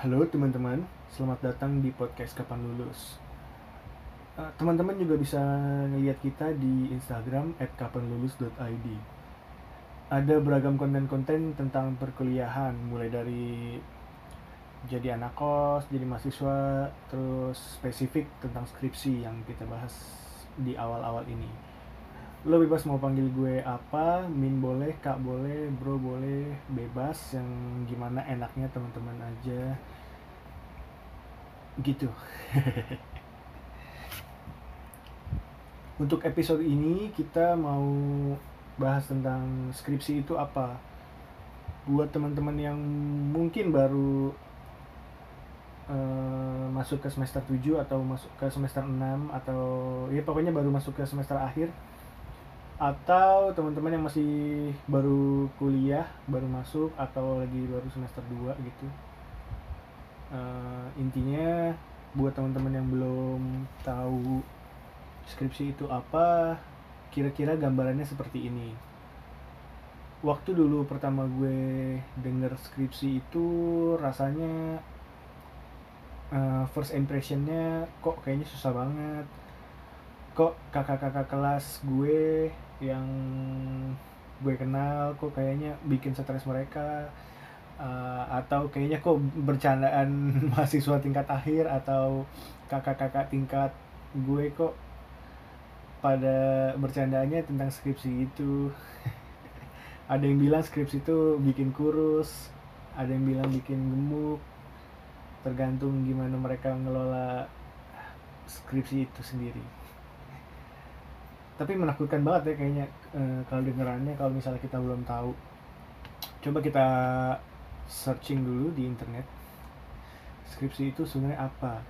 Halo teman-teman, selamat datang di podcast Kapan Lulus. Eh, Teman-teman juga bisa ngeliat kita di Instagram @kapanlulus.id. Ada beragam konten-konten tentang perkuliahan, mulai dari jadi anak kos, jadi mahasiswa, terus spesifik tentang skripsi yang kita bahas di awal-awal ini. Lo bebas mau panggil gue apa, Min boleh, Kak boleh, Bro boleh, bebas yang gimana enaknya teman-teman aja. Gitu. Untuk episode ini kita mau bahas tentang skripsi itu apa. Buat teman-teman yang mungkin baru eh, masuk ke semester 7 atau masuk ke semester 6 atau ya pokoknya baru masuk ke semester akhir atau teman-teman yang masih baru kuliah, baru masuk atau lagi baru semester 2 gitu. Eh, intinya buat teman-teman yang belum tahu skripsi itu apa, kira-kira gambarannya seperti ini. Waktu dulu pertama gue denger skripsi itu rasanya eh, first impressionnya kok kayaknya susah banget kok kakak-kakak kelas gue yang gue kenal kok kayaknya bikin stres mereka Uh, atau kayaknya kok bercandaan mahasiswa tingkat akhir atau kakak-kakak tingkat gue kok pada bercandanya tentang skripsi itu. Ada yang bilang skripsi itu bikin kurus ada yang bilang bikin gemuk. Tergantung gimana mereka ngelola skripsi itu sendiri tapi menakutkan banget ya kayaknya eh, kalau dengerannya kalau misalnya kita belum tahu. Coba kita searching dulu di internet. Skripsi itu sebenarnya apa?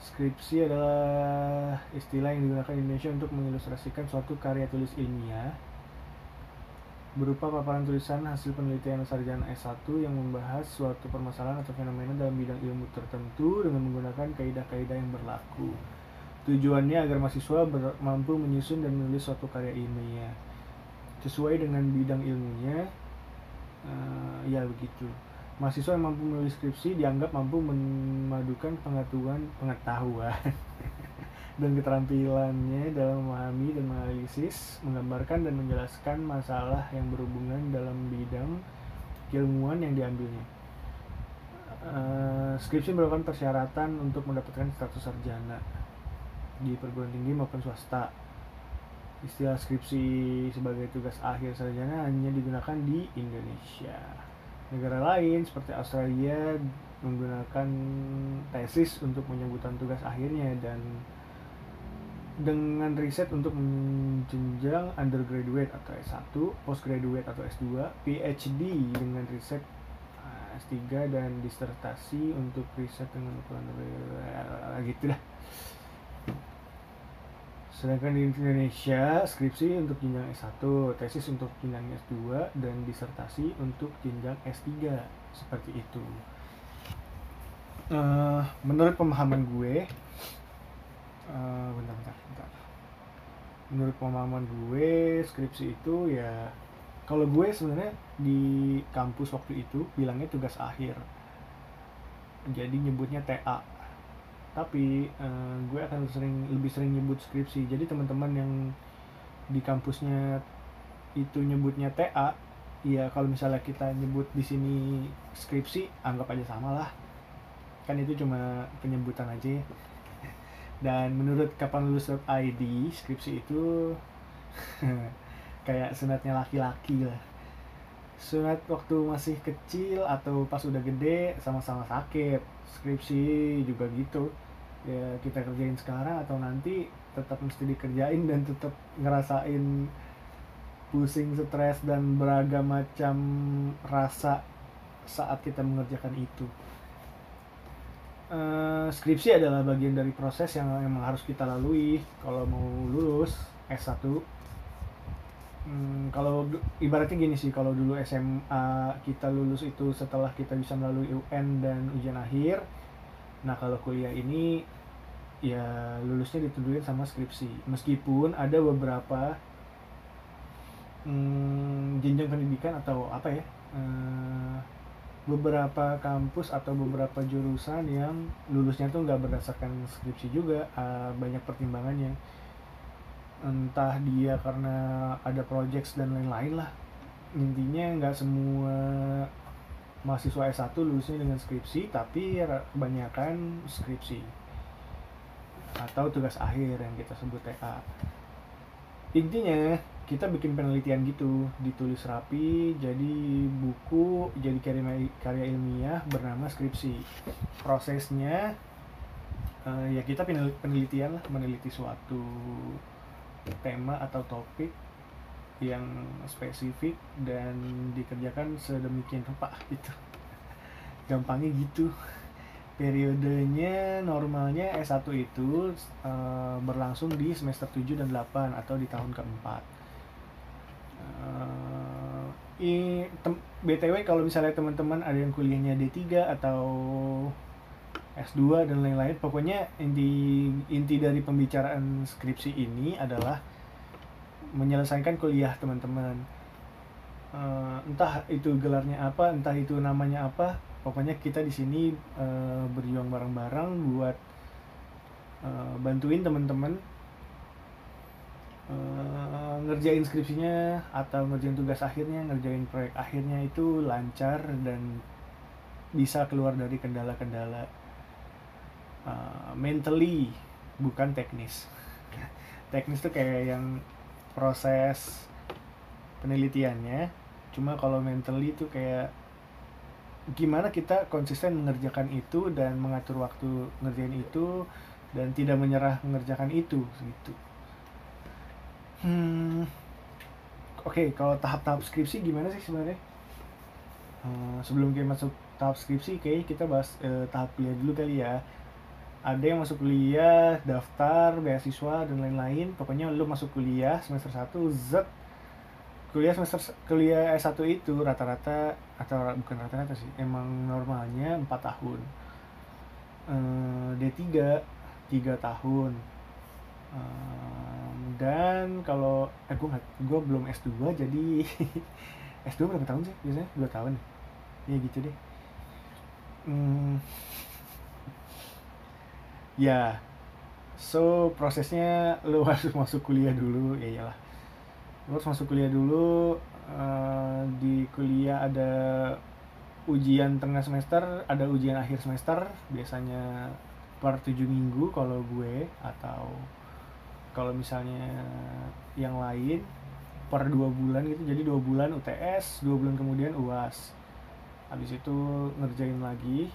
Skripsi adalah istilah yang digunakan di Indonesia untuk mengilustrasikan suatu karya tulis ilmiah berupa paparan tulisan hasil penelitian sarjana S1 yang membahas suatu permasalahan atau fenomena dalam bidang ilmu tertentu dengan menggunakan kaidah-kaidah yang berlaku. Tujuannya agar mahasiswa mampu menyusun dan menulis suatu karya ilmiah sesuai dengan bidang ilmunya. eh, ya begitu. Mahasiswa yang mampu menulis skripsi dianggap mampu memadukan pengetahuan pengetahuan dan keterampilannya dalam memahami dan menganalisis, menggambarkan dan menjelaskan masalah yang berhubungan dalam bidang keilmuan yang diambilnya. Eh, skripsi merupakan persyaratan untuk mendapatkan status sarjana di perguruan tinggi maupun swasta. Istilah skripsi sebagai tugas akhir sarjana hanya digunakan di Indonesia. Negara lain seperti Australia menggunakan tesis untuk penyebutan tugas akhirnya dan dengan riset untuk menjenjang undergraduate atau S1, postgraduate atau S2, PhD dengan riset uh, S3 dan disertasi untuk riset dengan ukuran uh, gitu dah. Sedangkan di Indonesia, skripsi untuk jenjang S1, tesis untuk jenjang S2, dan disertasi untuk jenjang S3. Seperti itu. Eh, menurut pemahaman gue, eh, bentar, bentar, bentar. Menurut pemahaman gue, skripsi itu ya, kalau gue sebenarnya di kampus waktu itu bilangnya tugas akhir. Jadi nyebutnya TA tapi eh, gue akan sering lebih sering nyebut skripsi. Jadi teman-teman yang di kampusnya itu nyebutnya TA ya kalau misalnya kita nyebut di sini skripsi anggap aja sama lah. Kan itu cuma penyebutan aja ya. dan menurut kapan lulus.id skripsi itu kayak sunatnya laki-laki lah. Sunat waktu masih kecil atau pas udah gede sama-sama sakit. Skripsi juga gitu ya kita kerjain sekarang atau nanti tetap mesti dikerjain dan tetap ngerasain pusing stres dan beragam macam rasa saat kita mengerjakan itu. Eh, skripsi adalah bagian dari proses yang memang harus kita lalui kalau mau lulus S1 Hmm, kalau ibaratnya gini sih kalau dulu SMA kita lulus itu setelah kita bisa melalui UN dan ujian akhir nah kalau kuliah ini ya lulusnya ditentuin sama skripsi. Meskipun ada beberapa hmm, jenjang pendidikan atau apa ya eh, beberapa kampus atau beberapa jurusan yang lulusnya tuh nggak berdasarkan skripsi juga uh, banyak pertimbangannya. Entah dia karena ada projects dan lain-lain lah. Intinya nggak semua mahasiswa S1 lulusnya dengan skripsi tapi kebanyakan skripsi. Atau tugas akhir yang kita sebut TA intinya kita bikin penelitian gitu ditulis rapi jadi buku jadi karya karya ilmiah bernama skripsi. Prosesnya uh, ya kita penelitian lah meneliti suatu tema atau topik yang spesifik dan dikerjakan sedemikian rupa gitu. Gampangnya gitu. Periodenya normalnya S1 itu uh, berlangsung di semester 7 dan 8 atau di tahun keempat. I, tem, btw kalau misalnya teman-teman ada yang kuliahnya D3 atau S2 dan lain-lain pokoknya inti inti dari pembicaraan skripsi ini adalah menyelesaikan kuliah teman-teman. Uh, entah itu gelarnya apa entah itu namanya apa pokoknya kita di sini uh, berjuang bareng-bareng buat uh, bantuin teman-teman uh, ngerjain skripsinya atau ngerjain tugas akhirnya ngerjain proyek akhirnya itu lancar dan bisa keluar dari kendala-kendala uh, mentally bukan teknis. Teknis tuh kayak yang proses penelitiannya cuma kalau mentally tuh kayak gimana kita konsisten mengerjakan itu dan mengatur waktu ngerjain itu dan tidak menyerah mengerjakan itu gitu Hmm, oke okay, kalau tahap-tahap skripsi gimana sih sebenarnya? Hmm, sebelum kita masuk tahap skripsi, kayak kita bahas uh, tahap kuliah dulu kali ya. Ada yang masuk kuliah, daftar, beasiswa dan lain-lain. Pokoknya lu masuk kuliah semester 1, Z kuliah semester kuliah S1 itu rata-rata atau bukan rata-rata sih, emang normalnya 4 tahun. Uh, D3 3 tahun. Dan kalau eh nggak gue belum S2 jadi S2 berapa tahun sih biasanya dua tahun ya gitu deh hmm, ya. So prosesnya lu harus masuk kuliah dulu ya iyalah. Lu harus masuk kuliah dulu uh, di kuliah ada ujian tengah semester ada ujian akhir semester biasanya per tujuh minggu kalau gue atau kalau misalnya yang lain per dua bulan gitu. Jadi dua bulan UTS dua bulan kemudian uas habis itu ngerjain lagi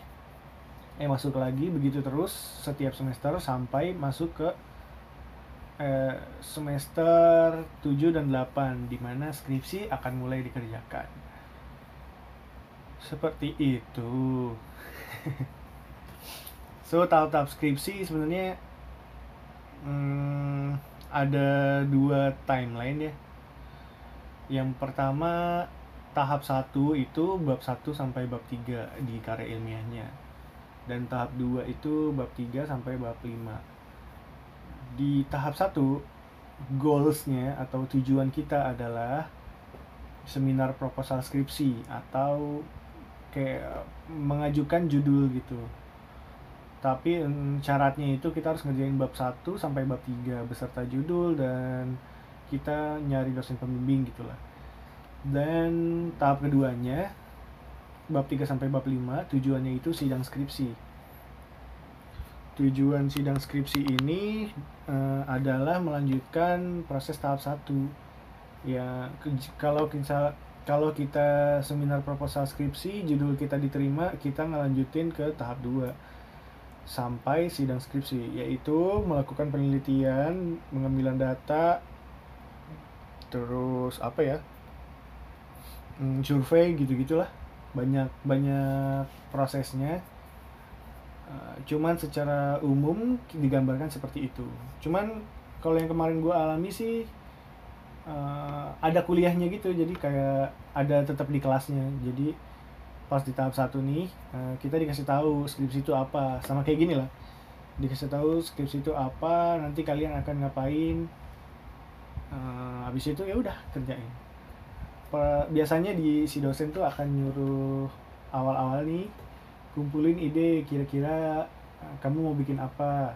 eh masuk lagi begitu terus setiap semester sampai masuk ke eh, semester 7 dan 8 di mana skripsi akan mulai dikerjakan. Seperti itu. So tahap-tahap skripsi sebenarnya hmm, ada dua timeline ya. Yang pertama tahap satu itu bab 1 sampai bab 3 di karya ilmiahnya dan tahap 2 itu bab 3 sampai bab 5 di tahap 1 goalsnya atau tujuan kita adalah seminar proposal skripsi atau kayak mengajukan judul gitu. Tapi syaratnya itu kita harus ngerjain bab 1 sampai bab 3 beserta judul dan kita nyari dosen pembimbing gitulah. Dan tahap keduanya bab 3 sampai bab 5 tujuannya itu sidang skripsi. Tujuan sidang skripsi ini uh, adalah melanjutkan proses tahap 1 ya kalau kita kalau kita seminar proposal skripsi judul kita diterima kita ngelanjutin ke tahap 2 sampai sidang skripsi yaitu melakukan penelitian pengambilan data terus apa ya hmm, survei gitu gitulah banyak banyak prosesnya. Uh, cuman secara umum digambarkan seperti itu. Cuman kalau yang kemarin gue alami sih uh, ada kuliahnya gitu. Jadi kayak ada tetap di kelasnya. Jadi pas di tahap satu nih uh, kita dikasih tahu skripsi itu apa. Sama kayak gini lah. Dikasih tahu skripsi itu apa nanti kalian akan ngapain. Uh, habis itu ya udah kerjain biasanya di si dosen tuh akan nyuruh awal-awal nih kumpulin ide kira-kira uh, kamu mau bikin apa?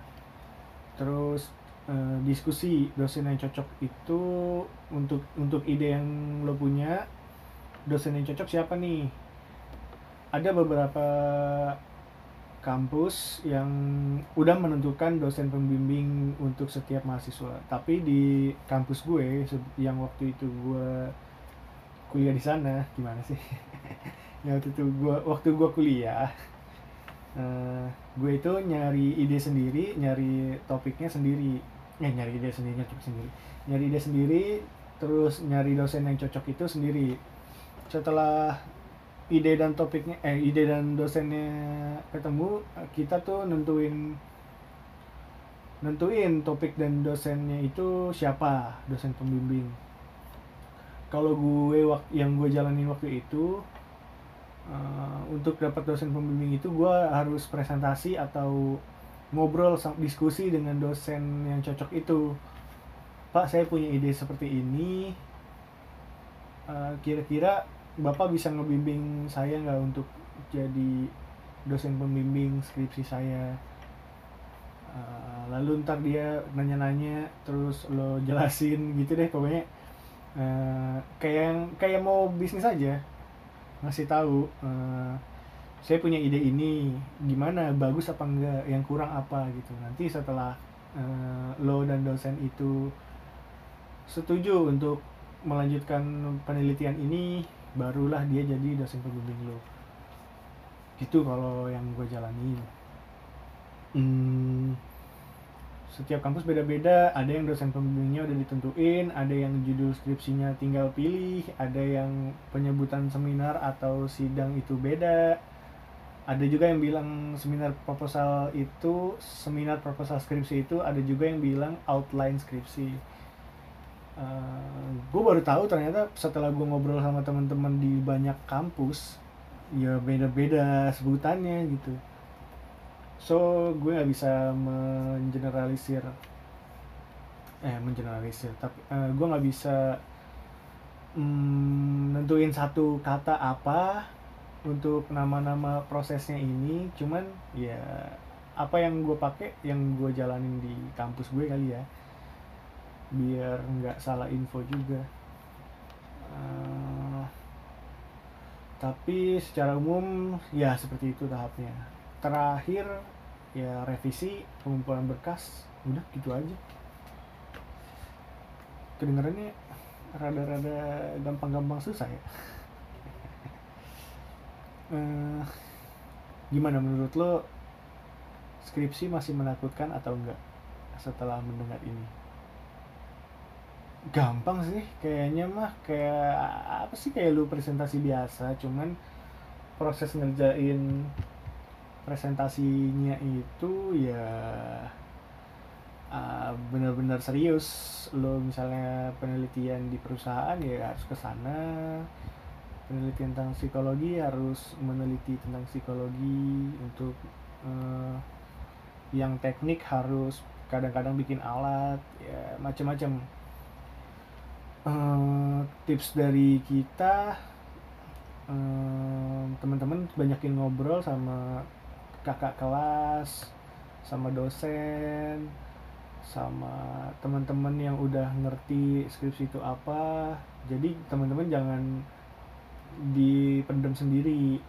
Terus uh, diskusi dosen yang cocok itu untuk untuk ide yang lo punya dosen yang cocok siapa nih? Ada beberapa kampus yang udah menentukan dosen pembimbing untuk setiap mahasiswa. Tapi di kampus gue yang waktu itu gue kuliah di sana gimana sih? Ya waktu itu gue waktu gue kuliah uh, gue itu nyari ide sendiri nyari topiknya sendiri. Eh nyari ide sendiri cocok sendiri. Nyari ide sendiri terus nyari dosen yang cocok itu sendiri. Setelah ide dan topiknya eh ide dan dosennya ketemu kita tuh nentuin nentuin topik dan dosennya itu siapa dosen pembimbing kalau gue yang gue jalanin waktu itu uh, untuk dapat dosen pembimbing itu gue harus presentasi atau ngobrol diskusi dengan dosen yang cocok itu. Pak saya punya ide seperti ini. Uh, kira-kira bapak bisa ngebimbing saya nggak untuk jadi dosen pembimbing skripsi saya? Uh, lalu ntar dia nanya-nanya terus lo jelasin gitu deh pokoknya uh, kayak yang kayak mau bisnis aja. Ngasih tahu uh, saya punya ide ini gimana bagus apa enggak yang kurang apa gitu. Nanti setelah uh, lo dan dosen itu setuju untuk melanjutkan penelitian ini barulah dia jadi dosen pembimbing lo. Gitu kalau yang gue jalani hmm, setiap kampus beda-beda ada yang dosen pembimbingnya udah ditentuin ada yang judul skripsinya tinggal pilih ada yang penyebutan seminar atau sidang itu beda. Ada juga yang bilang seminar proposal itu seminar proposal skripsi itu ada juga yang bilang outline skripsi. Uh, eh, gue baru tahu ternyata setelah gue ngobrol sama teman-teman di banyak kampus ya beda-beda sebutannya gitu so gue nggak bisa mengeneralisir. Eh mengeneralisir tapi uh, gue nggak bisa mm, nentuin satu kata apa untuk nama-nama prosesnya ini. Cuman ya apa yang gue pakai yang gue jalanin di kampus gue kali ya. Biar nggak salah info juga. Uh, tapi secara umum ya seperti itu tahapnya terakhir ya revisi pengumpulan berkas udah gitu aja. Kedengarannya rada-rada gampang-gampang susah ya. Uh, gimana menurut lo? Skripsi masih menakutkan atau enggak setelah mendengar ini? Gampang sih kayaknya mah kayak apa sih kayak lu presentasi biasa cuman proses ngerjain presentasinya itu ya uh, benar-benar serius. Lo misalnya penelitian di perusahaan ya harus ke sana. Penelitian tentang psikologi harus meneliti tentang psikologi untuk uh, yang teknik harus kadang-kadang bikin alat ya macam-macam uh, tips dari kita uh, teman-teman banyakin ngobrol sama kakak kelas sama dosen sama teman-teman yang udah ngerti skripsi itu apa. Jadi teman-teman jangan dipendam sendiri.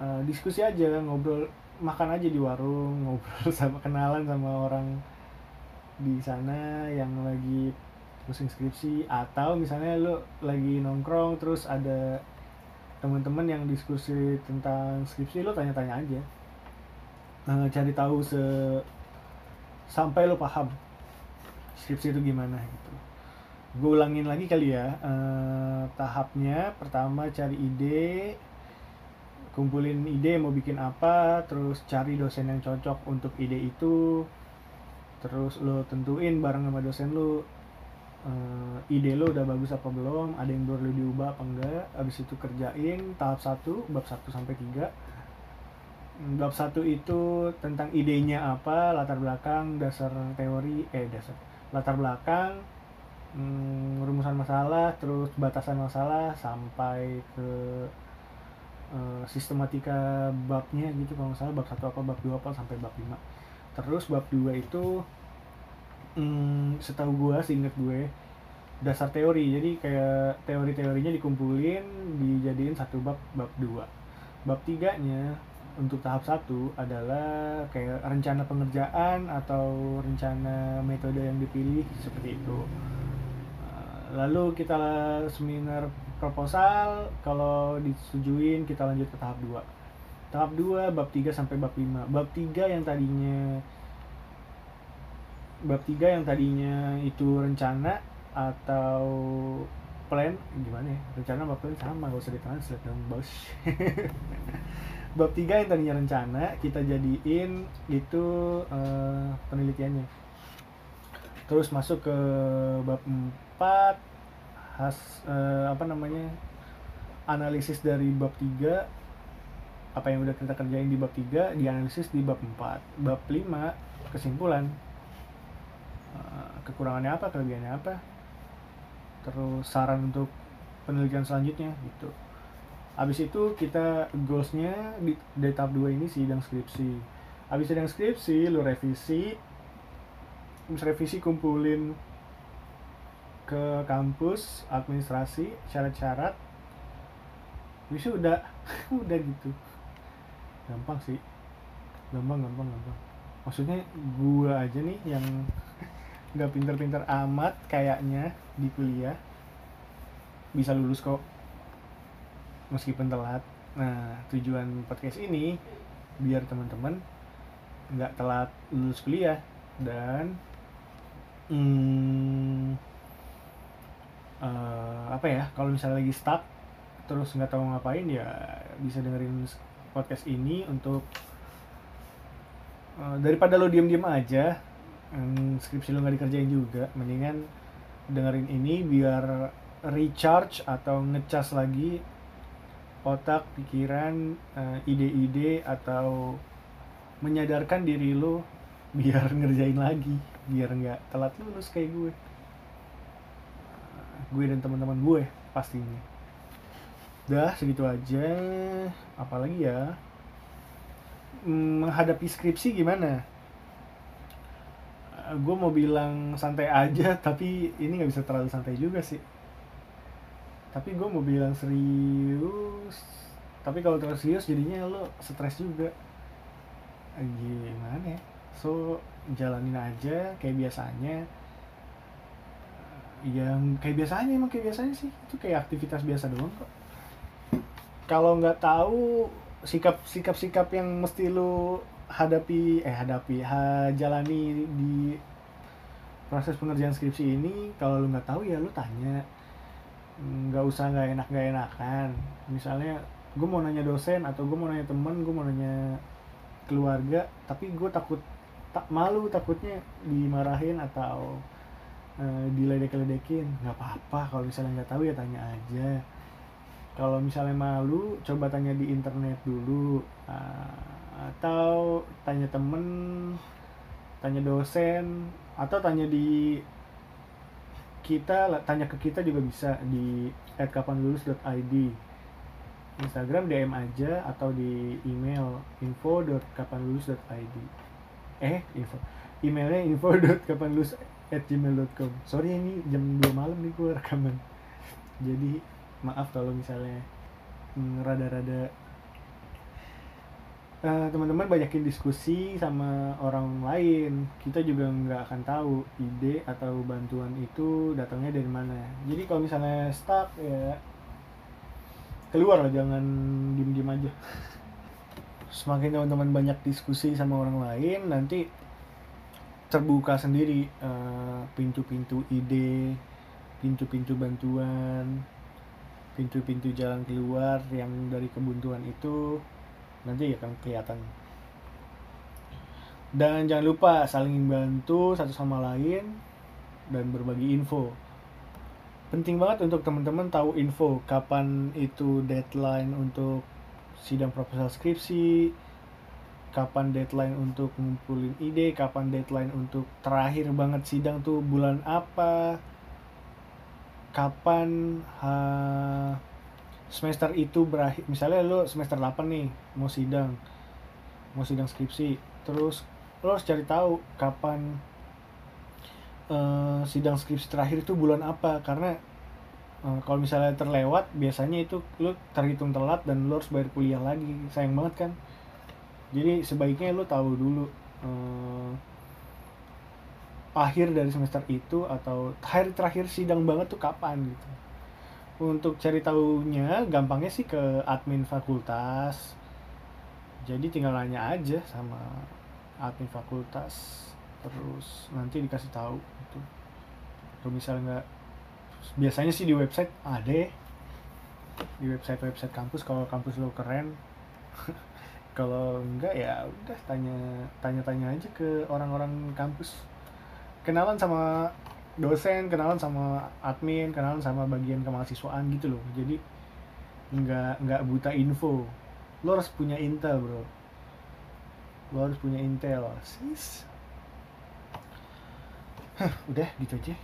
Uh, diskusi aja ngobrol makan aja di warung ngobrol sama kenalan sama orang di sana yang lagi pusing skripsi. Atau misalnya lo lagi nongkrong terus ada teman-teman yang diskusi tentang skripsi lo tanya-tanya aja. Uh, cari tahu se sampai lo paham skripsi itu gimana gitu. Gue ulangin lagi kali ya uh, tahapnya pertama cari ide kumpulin ide mau bikin apa terus cari dosen yang cocok untuk ide itu terus lo tentuin bareng sama dosen lo uh, ide lo udah bagus apa belum? Ada yang perlu diubah apa enggak? Abis itu kerjain tahap satu bab satu sampai tiga. Bab satu itu tentang idenya apa latar belakang dasar teori eh dasar latar belakang hmm, rumusan masalah terus batasan masalah sampai ke uh, sistematika babnya gitu kalau salah bab satu apa bab dua apa sampai bab lima. Terus bab dua itu hmm, setahu gue inget gue dasar teori. Jadi kayak teori-teorinya dikumpulin dijadiin satu bab bab dua. Bab tiganya untuk tahap satu adalah kayak rencana pengerjaan atau rencana metode yang dipilih seperti itu. Lalu kita seminar proposal kalau disetujuin kita lanjut ke tahap 2 tahap 2 bab 3 sampai bab 5 bab 3 yang tadinya bab 3 yang tadinya itu rencana atau plan gimana ya? Rencana bab plan sama gak usah ditranslate dong bos. Bab 3 yang tadinya rencana kita jadiin itu uh, penelitiannya. Terus masuk ke bab 4 has uh, apa namanya analisis dari bab 3 apa yang udah kita kerjain di bab 3 dianalisis di bab 4 bab 5 kesimpulan kekurangannya apa kelebihannya apa terus saran untuk penelitian selanjutnya gitu. Habis itu kita goalsnya di, di tahap 2 ini sidang skripsi. Habis sidang skripsi lu revisi habis revisi kumpulin ke kampus administrasi syarat-syarat. Bisa udah udah gitu. Gampang sih. Gampang gampang gampang. Maksudnya gua aja nih yang nggak pinter-pinter amat kayaknya di kuliah bisa lulus kok meskipun telat. Nah tujuan podcast ini biar teman-teman nggak telat lulus kuliah dan hmm, uh, apa ya kalau misalnya lagi stuck terus nggak tahu ngapain ya bisa dengerin podcast ini untuk uh, daripada lo diem-diem aja um, skripsi lo nggak dikerjain juga. Mendingan dengerin ini biar recharge atau ngecas lagi otak pikiran uh, ide-ide atau menyadarkan diri lo biar ngerjain lagi biar nggak telat lulus kayak gue. Gue dan teman-teman gue pastinya. Dah segitu aja. Apalagi ya? Hmm, menghadapi skripsi gimana gue mau bilang santai aja tapi ini nggak bisa terlalu santai juga sih. Tapi gue mau bilang serius tapi kalau terlalu serius jadinya lo stres juga. Eh, gimana ya? So jalanin aja kayak biasanya. Yang kayak biasanya emang kayak biasanya sih. Itu kayak aktivitas biasa doang kok. Kalau nggak tahu sikap sikap sikap yang mesti lu hadapi eh hadapi ha, jalani di proses pengerjaan skripsi ini kalau lu nggak tahu ya lu tanya. Nggak usah nggak enak nggak enakan. Misalnya gue mau nanya dosen atau gue mau nanya temen gue mau nanya keluarga tapi gue takut tak malu takutnya dimarahin atau uh, diledek-ledekin. Nggak apa-apa kalau misalnya nggak tahu ya tanya aja. Kalau misalnya malu coba tanya di internet dulu. Uh, atau tanya temen tanya dosen atau tanya di kita tanya ke kita juga bisa di @kapanlulus.id Instagram DM aja atau di email info.kapanlulus.id eh info emailnya info.kapanlulus at gmail.com sorry ini jam 2 malam nih gue rekaman. Jadi maaf kalau misalnya rada-rada uh, teman-teman banyakin diskusi sama orang lain. Kita juga nggak akan tahu ide atau bantuan itu datangnya dari mana. Jadi kalau misalnya stuck ya keluar lah jangan diem-diem aja. Semakin teman-teman banyak diskusi sama orang lain nanti terbuka sendiri eh, pintu-pintu uh, ide pintu-pintu bantuan pintu-pintu jalan keluar yang dari kebuntuan itu nanti akan kelihatan. Dan jangan lupa saling bantu satu sama lain dan berbagi info. Penting banget untuk teman-teman tahu info kapan itu deadline untuk sidang proposal skripsi kapan deadline untuk ngumpulin ide, kapan deadline untuk terakhir banget sidang tuh bulan apa, kapan ha, semester itu berakhir misalnya lo semester 8 nih mau sidang mau sidang skripsi terus lo harus cari tahu kapan uh, sidang skripsi terakhir itu bulan apa karena uh, kalau misalnya terlewat biasanya itu lo terhitung telat dan lo harus bayar kuliah lagi sayang banget kan? Jadi sebaiknya lo tahu dulu uh, akhir dari semester itu atau hari terakhir sidang banget tuh kapan gitu untuk cari tahunya gampangnya sih ke admin fakultas. Jadi tinggal nanya aja sama admin fakultas. Terus nanti dikasih tahu gitu. Atau misalnya nggak biasanya sih di website ada. Di website website kampus kalau kampus lo keren. Kalau enggak ya udah tanya tanya tanya aja ke orang-orang kampus. Kenalan sama dosen kenalan sama admin kenalan sama bagian kemahasiswaan gitu loh. Jadi nggak nggak buta info. Lo harus punya intel bro. Lo harus punya intel. Sis. Hah, udah gitu aja.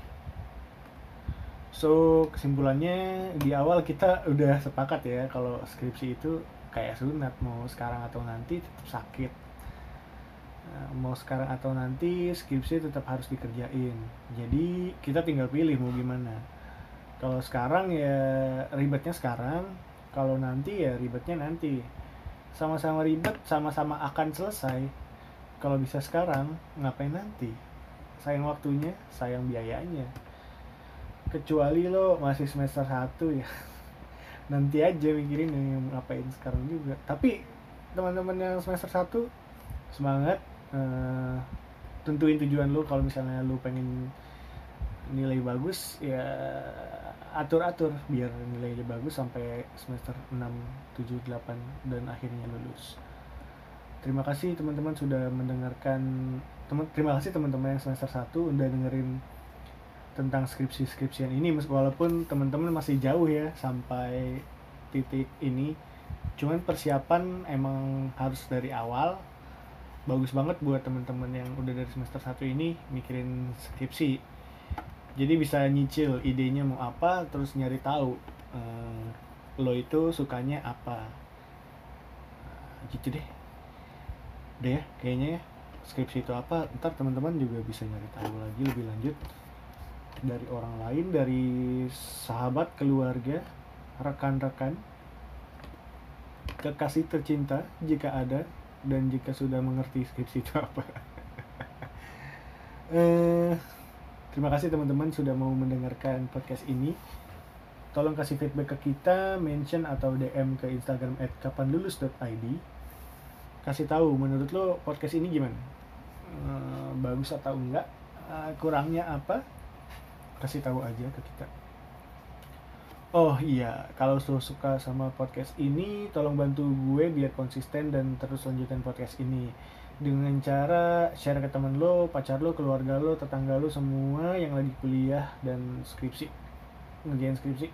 So kesimpulannya di awal kita udah sepakat ya kalau skripsi itu kayak sunat. Mau sekarang atau nanti tetap sakit mau sekarang atau nanti skripsi tetap harus dikerjain. Jadi kita tinggal pilih mau gimana. Kalau sekarang ya ribetnya sekarang kalau nanti ya ribetnya nanti. Sama-sama ribet sama-sama akan selesai. Kalau bisa sekarang ngapain nanti? Sayang waktunya sayang biayanya. Kecuali lo masih semester 1 ya. Nanti aja mikirin yang ngapain sekarang juga. Tapi teman-teman yang semester 1 semangat uh, tentuin tujuan lu kalau misalnya lu pengen nilai bagus ya atur-atur biar nilainya bagus sampai semester 6, 7, 8 dan akhirnya lulus. Terima kasih teman-teman sudah mendengarkan teman terima kasih teman-teman yang semester 1 udah dengerin tentang skripsi-skripsian ini walaupun teman-teman masih jauh ya sampai titik ini. Cuman persiapan emang harus dari awal bagus banget buat teman-teman yang udah dari semester 1 ini mikirin skripsi. Jadi bisa nyicil idenya mau apa terus nyari tahu uh, lo itu sukanya apa. Uh, gitu deh. Deh ya kayaknya ya. Skripsi itu apa ntar teman-teman juga bisa nyari tahu lagi lebih lanjut. Dari orang lain dari sahabat keluarga rekan-rekan. Kekasih tercinta jika ada dan jika sudah mengerti skripsi itu apa. eh, terima kasih teman-teman sudah mau mendengarkan podcast ini. Tolong kasih feedback ke kita, mention atau DM ke Instagram @kapanlulus.id. Kasih tahu menurut lo podcast ini gimana? Eh, bagus atau enggak? Eh, kurangnya apa? Kasih tahu aja ke kita. Oh iya, kalau lo suka sama podcast ini, tolong bantu gue biar konsisten dan terus lanjutin podcast ini. Dengan cara share ke teman lo, pacar lo, keluarga lo, tetangga lo semua yang lagi kuliah dan skripsi, ngerjain skripsi.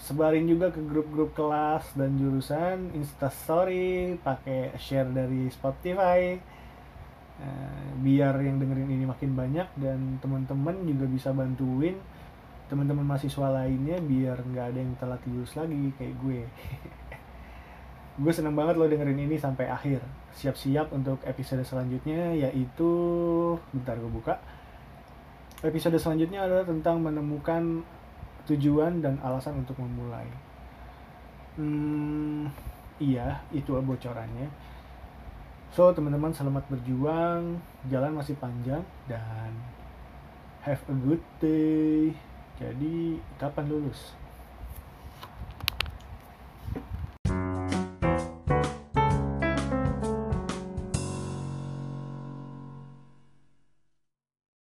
Sebarin juga ke grup-grup kelas dan jurusan, instastory, pakai share dari Spotify, uh, biar yang dengerin ini makin banyak dan teman-teman juga bisa bantuin teman-teman mahasiswa lainnya biar nggak ada yang telat lulus lagi kayak gue. Gue seneng banget lo dengerin ini sampai akhir. Siap-siap untuk episode selanjutnya yaitu bentar gue buka. Episode selanjutnya adalah tentang menemukan tujuan dan alasan untuk memulai. Hmm, iya itu bocorannya. So teman-teman selamat berjuang. Jalan masih panjang dan have a good day jadi kapan lulus